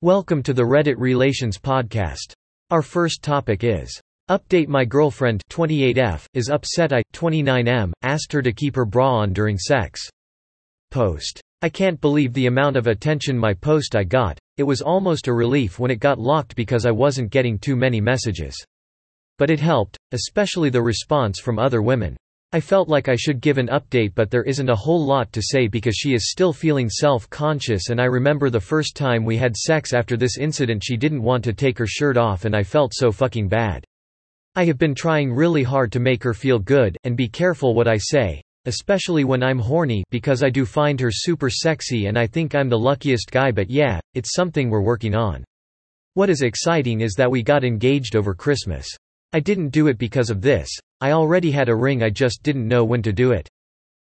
Welcome to the Reddit Relations Podcast. Our first topic is Update My girlfriend 28F is upset I 29M asked her to keep her bra on during sex. Post. I can't believe the amount of attention my post I got. It was almost a relief when it got locked because I wasn't getting too many messages. But it helped, especially the response from other women. I felt like I should give an update but there isn't a whole lot to say because she is still feeling self-conscious and I remember the first time we had sex after this incident she didn't want to take her shirt off and I felt so fucking bad. I have been trying really hard to make her feel good, and be careful what I say, especially when I'm horny because I do find her super sexy and I think I'm the luckiest guy but yeah, it's something we're working on. What is exciting is that we got engaged over Christmas. I didn't do it because of this, I already had a ring I just didn't know when to do it.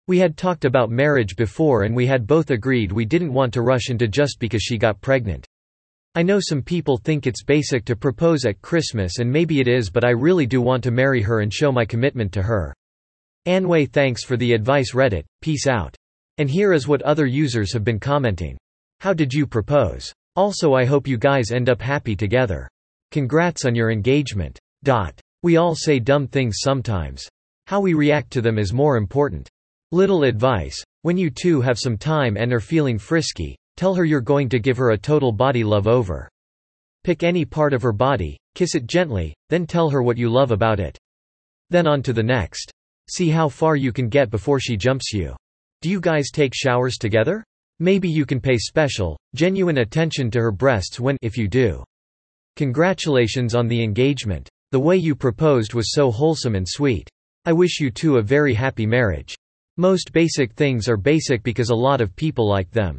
We had talked about marriage before and we had both agreed we didn't want to rush into just because she got pregnant. I know some people think it's basic to propose at Christmas and maybe it is but I really do want to marry her and show my commitment to her. Anway thanks for the advice Reddit, peace out. And here is what other users have been commenting. How did you propose? Also I hope you guys end up happy together. Congrats on your engagement. Dot. We all say dumb things sometimes. How we react to them is more important. Little advice. When you two have some time and are feeling frisky, tell her you're going to give her a total body love over. Pick any part of her body, kiss it gently, then tell her what you love about it. Then on to the next. See how far you can get before she jumps you. Do you guys take showers together? Maybe you can pay special, genuine attention to her breasts when if you do. Congratulations on the engagement. The way you proposed was so wholesome and sweet. I wish you two a very happy marriage. Most basic things are basic because a lot of people like them.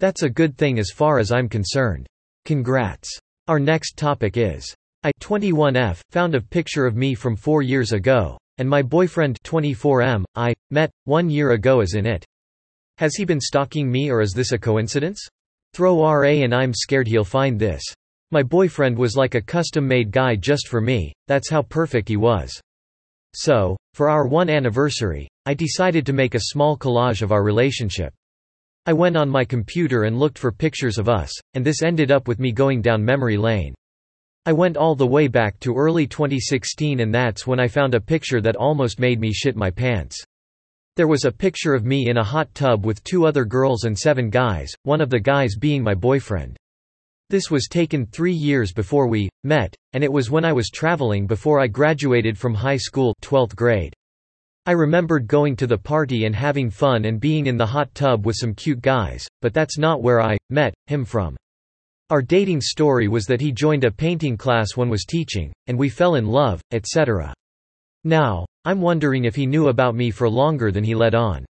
That's a good thing as far as I'm concerned. Congrats. Our next topic is I 21F found a picture of me from 4 years ago and my boyfriend 24M I met 1 year ago is in it. Has he been stalking me or is this a coincidence? Throw RA and I'm scared he'll find this. My boyfriend was like a custom-made guy just for me, that's how perfect he was. So, for our one anniversary, I decided to make a small collage of our relationship. I went on my computer and looked for pictures of us, and this ended up with me going down memory lane. I went all the way back to early 2016 and that's when I found a picture that almost made me shit my pants. There was a picture of me in a hot tub with two other girls and seven guys, one of the guys being my boyfriend. This was taken three years before we met, and it was when I was traveling before I graduated from high school 12th grade. I remembered going to the party and having fun and being in the hot tub with some cute guys, but that's not where I met him from. Our dating story was that he joined a painting class one was teaching, and we fell in love, etc. Now, I'm wondering if he knew about me for longer than he let on.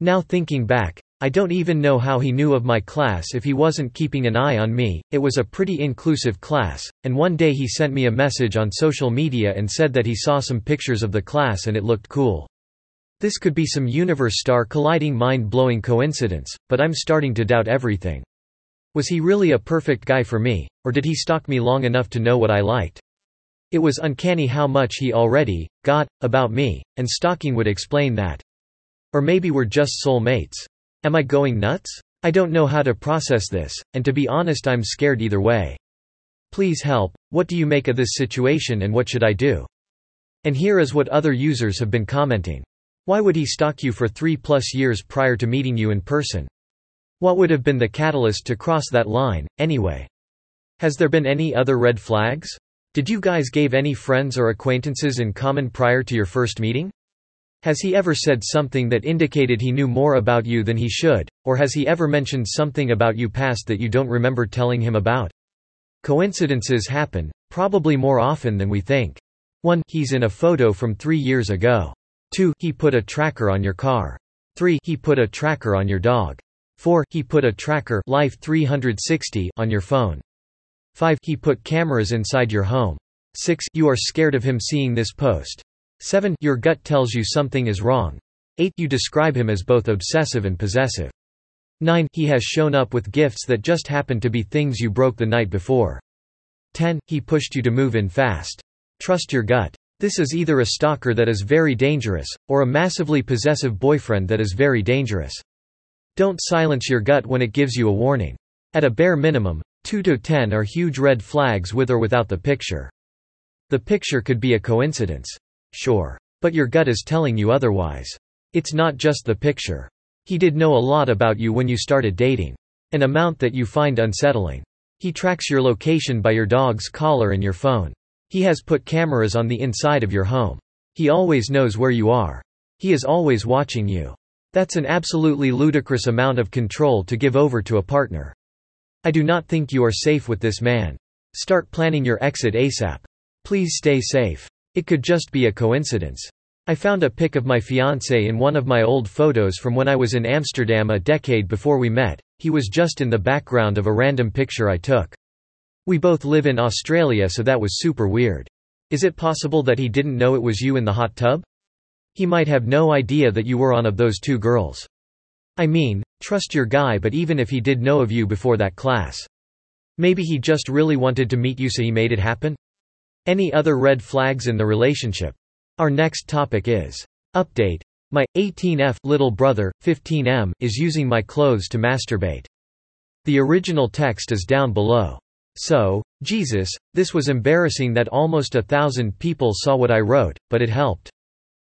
Now thinking back, I don't even know how he knew of my class if he wasn't keeping an eye on me, it was a pretty inclusive class, and one day he sent me a message on social media and said that he saw some pictures of the class and it looked cool. This could be some universe star colliding mind-blowing coincidence, but I'm starting to doubt everything. Was he really a perfect guy for me, or did he stalk me long enough to know what I liked? It was uncanny how much he already got about me, and stalking would explain that. Or maybe we're just soul mates. Am I going nuts? I don't know how to process this, and to be honest I'm scared either way. Please help, what do you make of this situation and what should I do? And here is what other users have been commenting. Why would he stalk you for three plus years prior to meeting you in person? What would have been the catalyst to cross that line, anyway? Has there been any other red flags? Did you guys gave any friends or acquaintances in common prior to your first meeting? Has he ever said something that indicated he knew more about you than he should, or has he ever mentioned something about you past that you don't remember telling him about? Coincidences happen, probably more often than we think. 1. He's in a photo from three years ago. 2. He put a tracker on your car. 3. He put a tracker on your dog. 4. He put a tracker Life 360 on your phone. 5. He put cameras inside your home. 6. You are scared of him seeing this post. 7. Your gut tells you something is wrong. 8. You describe him as both obsessive and possessive. 9. He has shown up with gifts that just happen to be things you broke the night before. 10. He pushed you to move in fast. Trust your gut. This is either a stalker that is very dangerous, or a massively possessive boyfriend that is very dangerous. Don't silence your gut when it gives you a warning. At a bare minimum, 2 to 10 are huge red flags with or without the picture. The picture could be a coincidence. Sure. But your gut is telling you otherwise. It's not just the picture. He did know a lot about you when you started dating. An amount that you find unsettling. He tracks your location by your dog's collar and your phone. He has put cameras on the inside of your home. He always knows where you are. He is always watching you. That's an absolutely ludicrous amount of control to give over to a partner. I do not think you are safe with this man. Start planning your exit ASAP. Please stay safe. It could just be a coincidence. I found a pic of my fiancé in one of my old photos from when I was in Amsterdam a decade before we met, he was just in the background of a random picture I took. We both live in Australia so that was super weird. Is it possible that he didn't know it was you in the hot tub? He might have no idea that you were on of those two girls. I mean, trust your guy but even if he did know of you before that class. Maybe he just really wanted to meet you so he made it happen? Any other red flags in the relationship? Our next topic is Update. My 18F little brother, 15M, is using my clothes to masturbate. The original text is down below. So, Jesus, this was embarrassing that almost a thousand people saw what I wrote, but it helped.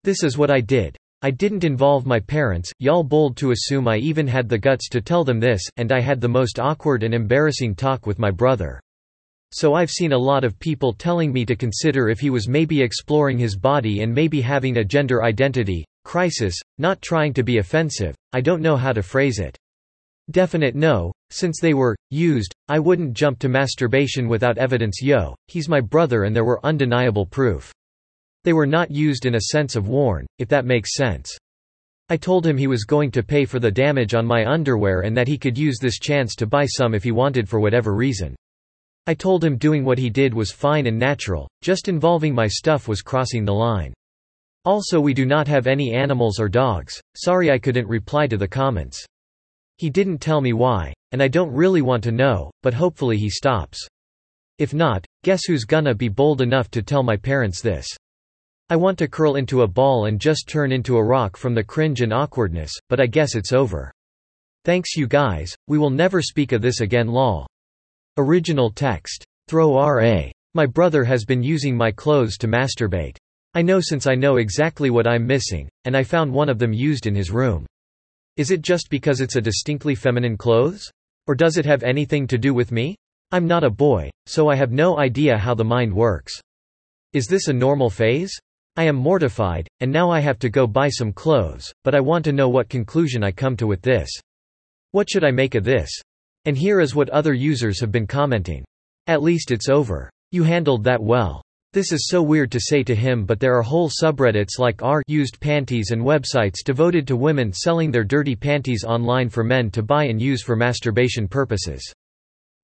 This is what I did. I didn't involve my parents, y'all bold to assume I even had the guts to tell them this, and I had the most awkward and embarrassing talk with my brother. So I've seen a lot of people telling me to consider if he was maybe exploring his body and maybe having a gender identity crisis, not trying to be offensive, I don't know how to phrase it. Definite no, since they were used, I wouldn't jump to masturbation without evidence yo, he's my brother and there were undeniable proof. They were not used in a sense of worn, if that makes sense. I told him he was going to pay for the damage on my underwear and that he could use this chance to buy some if he wanted for whatever reason. I told him doing what he did was fine and natural, just involving my stuff was crossing the line. Also we do not have any animals or dogs, sorry I couldn't reply to the comments. He didn't tell me why, and I don't really want to know, but hopefully he stops. If not, guess who's gonna be bold enough to tell my parents this? I want to curl into a ball and just turn into a rock from the cringe and awkwardness, but I guess it's over. Thanks you guys, we will never speak of this again lol. Original text. Throw RA. My brother has been using my clothes to masturbate. I know since I know exactly what I'm missing, and I found one of them used in his room. Is it just because it's a distinctly feminine clothes? Or does it have anything to do with me? I'm not a boy, so I have no idea how the mind works. Is this a normal phase? I am mortified, and now I have to go buy some clothes, but I want to know what conclusion I come to with this. What should I make of this? And here is what other users have been commenting. At least it's over. You handled that well. This is so weird to say to him but there are whole subreddits like r used panties and websites devoted to women selling their dirty panties online for men to buy and use for masturbation purposes.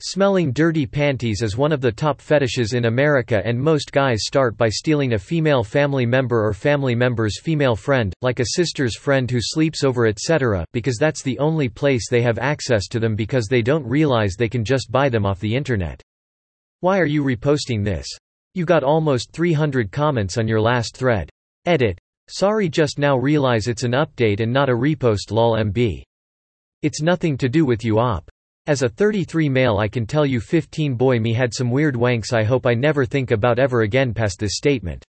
Smelling dirty panties is one of the top fetishes in America and most guys start by stealing a female family member or family member's female friend, like a sister's friend who sleeps over etc. because that's the only place they have access to them because they don't realize they can just buy them off the internet. Why are you reposting this? You got almost 300 comments on your last thread. Edit. Sorry just now realize it's an update and not a repost lol mb. It's nothing to do with you op. As a 33 male I can tell you 15 boy me had some weird wanks I hope I never think about ever again past this statement.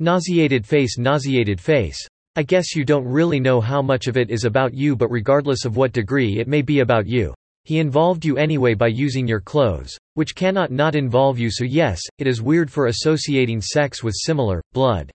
Nauseated face nauseated face. I guess you don't really know how much of it is about you but regardless of what degree it may be about you. He involved you anyway by using your clothes, which cannot not involve you so yes, it is weird for associating sex with similar, blood.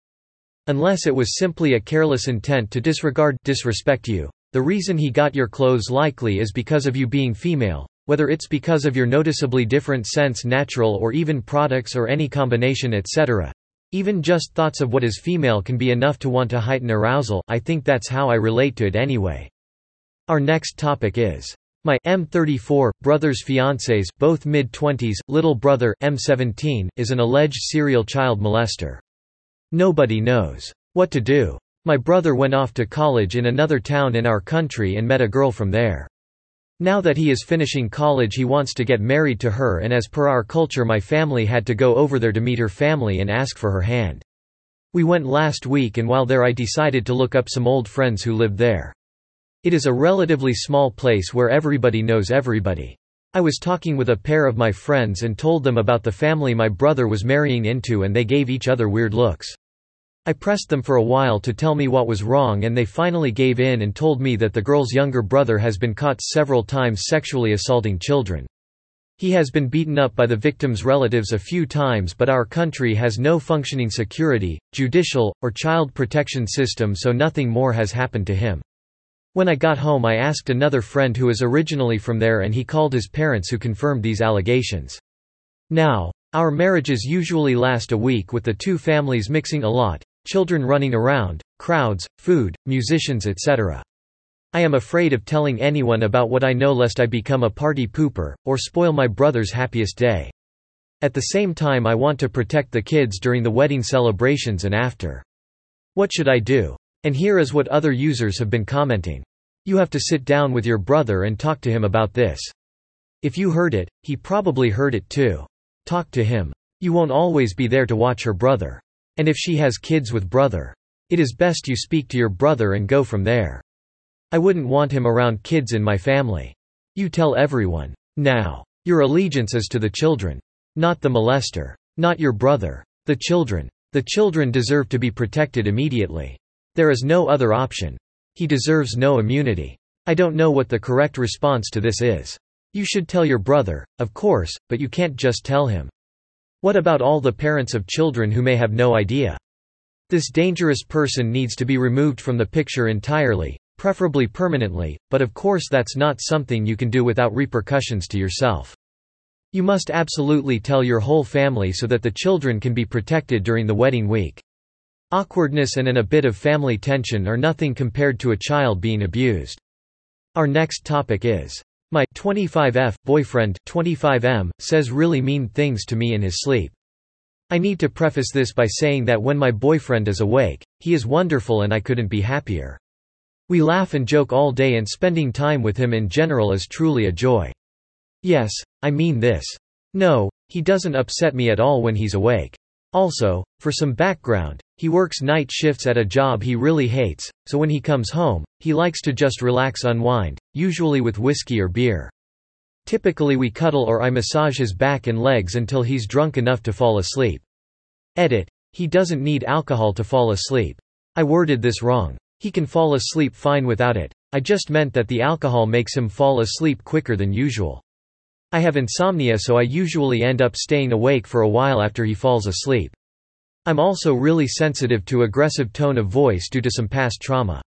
Unless it was simply a careless intent to disregard disrespect you. The reason he got your clothes likely is because of you being female, whether it's because of your noticeably different sense natural or even products or any combination etc. Even just thoughts of what is female can be enough to want to heighten arousal, I think that's how I relate to it anyway. Our next topic is my M34 brother's fiancés, both mid-20s, little brother M17 is an alleged serial child molester. Nobody knows what to do. My brother went off to college in another town in our country and met a girl from there. Now that he is finishing college he wants to get married to her and as per our culture my family had to go over there to meet her family and ask for her hand. We went last week and while there I decided to look up some old friends who lived there. It is a relatively small place where everybody knows everybody. I was talking with a pair of my friends and told them about the family my brother was marrying into and they gave each other weird looks. I pressed them for a while to tell me what was wrong and they finally gave in and told me that the girl's younger brother has been caught several times sexually assaulting children. He has been beaten up by the victim's relatives a few times but our country has no functioning security, judicial, or child protection system so nothing more has happened to him. When I got home I asked another friend who is originally from there and he called his parents who confirmed these allegations. Now, our marriages usually last a week with the two families mixing a lot, children running around, crowds, food, musicians etc. I am afraid of telling anyone about what I know lest I become a party pooper, or spoil my brother's happiest day. At the same time I want to protect the kids during the wedding celebrations and after. What should I do? And here is what other users have been commenting. You have to sit down with your brother and talk to him about this. If you heard it, he probably heard it too. Talk to him. You won't always be there to watch her brother. And if she has kids with brother. It is best you speak to your brother and go from there. I wouldn't want him around kids in my family. You tell everyone. Now. Your allegiance is to the children. Not the molester. Not your brother. The children. The children deserve to be protected immediately. There is no other option. He deserves no immunity. I don't know what the correct response to this is. You should tell your brother, of course, but you can't just tell him. What about all the parents of children who may have no idea? This dangerous person needs to be removed from the picture entirely, preferably permanently, but of course that's not something you can do without repercussions to yourself. You must absolutely tell your whole family so that the children can be protected during the wedding week. Awkwardness and an a bit of family tension are nothing compared to a child being abused. Our next topic is my 25F boyfriend 25M says really mean things to me in his sleep. I need to preface this by saying that when my boyfriend is awake, he is wonderful and I couldn't be happier. We laugh and joke all day and spending time with him in general is truly a joy. Yes, I mean this. No, he doesn't upset me at all when he's awake. Also, for some background, he works night shifts at a job he really hates, so when he comes home, he likes to just relax unwind, usually with whiskey or beer. Typically we cuddle or I massage his back and legs until he's drunk enough to fall asleep. Edit. He doesn't need alcohol to fall asleep. I worded this wrong. He can fall asleep fine without it. I just meant that the alcohol makes him fall asleep quicker than usual. I have insomnia so I usually end up staying awake for a while after he falls asleep. I'm also really sensitive to aggressive tone of voice due to some past trauma.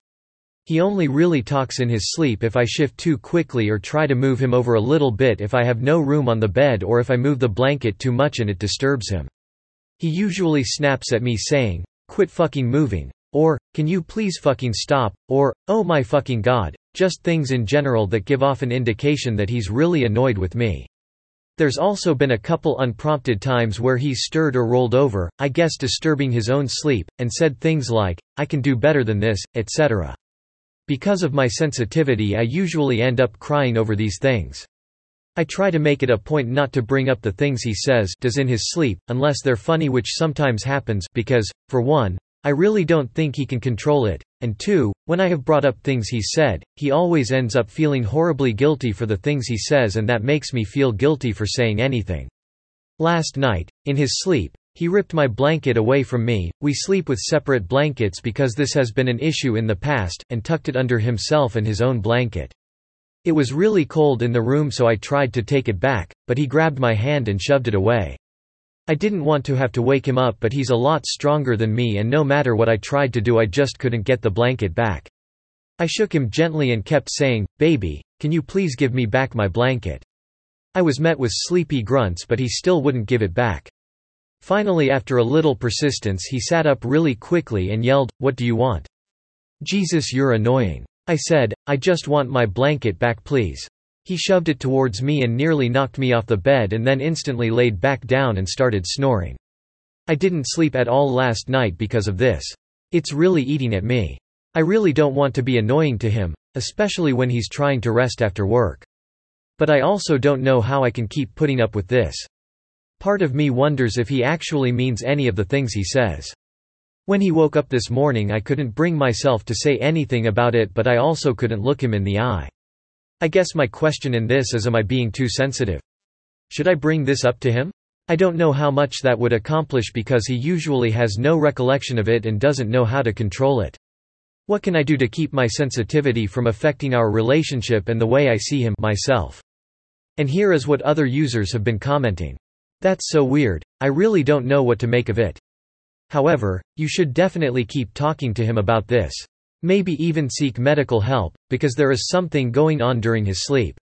He only really talks in his sleep if I shift too quickly or try to move him over a little bit if I have no room on the bed or if I move the blanket too much and it disturbs him. He usually snaps at me saying, quit fucking moving, or, can you please fucking stop, or, oh my fucking god, just things in general that give off an indication that he's really annoyed with me. There's also been a couple unprompted times where he stirred or rolled over, I guess disturbing his own sleep, and said things like, I can do better than this, etc. Because of my sensitivity I usually end up crying over these things. I try to make it a point not to bring up the things he says does in his sleep, unless they're funny which sometimes happens because, for one, I really don't think he can control it, and two, when I have brought up things he said, he always ends up feeling horribly guilty for the things he says and that makes me feel guilty for saying anything. Last night, in his sleep, he ripped my blanket away from me, we sleep with separate blankets because this has been an issue in the past, and tucked it under himself and his own blanket. It was really cold in the room so I tried to take it back, but he grabbed my hand and shoved it away. I didn't want to have to wake him up but he's a lot stronger than me and no matter what I tried to do I just couldn't get the blanket back. I shook him gently and kept saying, baby, can you please give me back my blanket? I was met with sleepy grunts but he still wouldn't give it back. Finally after a little persistence he sat up really quickly and yelled, what do you want? Jesus you're annoying. I said, I just want my blanket back please. He shoved it towards me and nearly knocked me off the bed and then instantly laid back down and started snoring. I didn't sleep at all last night because of this. It's really eating at me. I really don't want to be annoying to him, especially when he's trying to rest after work. But I also don't know how I can keep putting up with this. Part of me wonders if he actually means any of the things he says. When he woke up this morning I couldn't bring myself to say anything about it but I also couldn't look him in the eye. I guess my question in this is am I being too sensitive? Should I bring this up to him? I don't know how much that would accomplish because he usually has no recollection of it and doesn't know how to control it. What can I do to keep my sensitivity from affecting our relationship and the way I see him myself? And here is what other users have been commenting. That's so weird, I really don't know what to make of it. However, you should definitely keep talking to him about this. Maybe even seek medical help, because there is something going on during his sleep.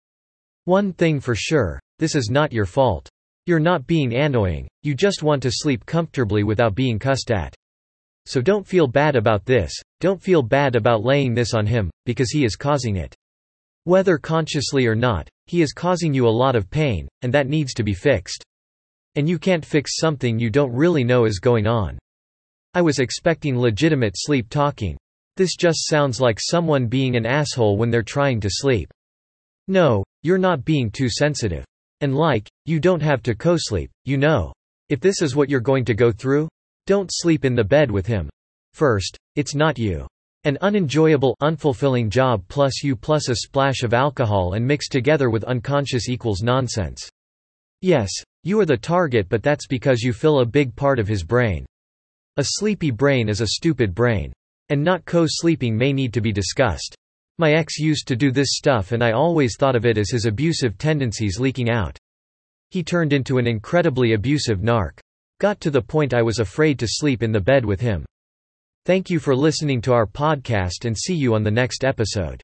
One thing for sure, this is not your fault. You're not being annoying, you just want to sleep comfortably without being cussed at. So don't feel bad about this, don't feel bad about laying this on him, because he is causing it. Whether consciously or not, he is causing you a lot of pain, and that needs to be fixed. And you can't fix something you don't really know is going on. I was expecting legitimate sleep talking. This just sounds like someone being an asshole when they're trying to sleep. No, you're not being too sensitive. And like, you don't have to co-sleep, you know. If this is what you're going to go through, don't sleep in the bed with him. First, it's not you. An unenjoyable, unfulfilling job plus you plus a splash of alcohol and mixed together with unconscious equals nonsense. Yes, you are the target but that's because you fill a big part of his brain. A sleepy brain is a stupid brain. And not co-sleeping may need to be discussed. My ex used to do this stuff and I always thought of it as his abusive tendencies leaking out. He turned into an incredibly abusive narc. Got to the point I was afraid to sleep in the bed with him. Thank you for listening to our podcast and see you on the next episode.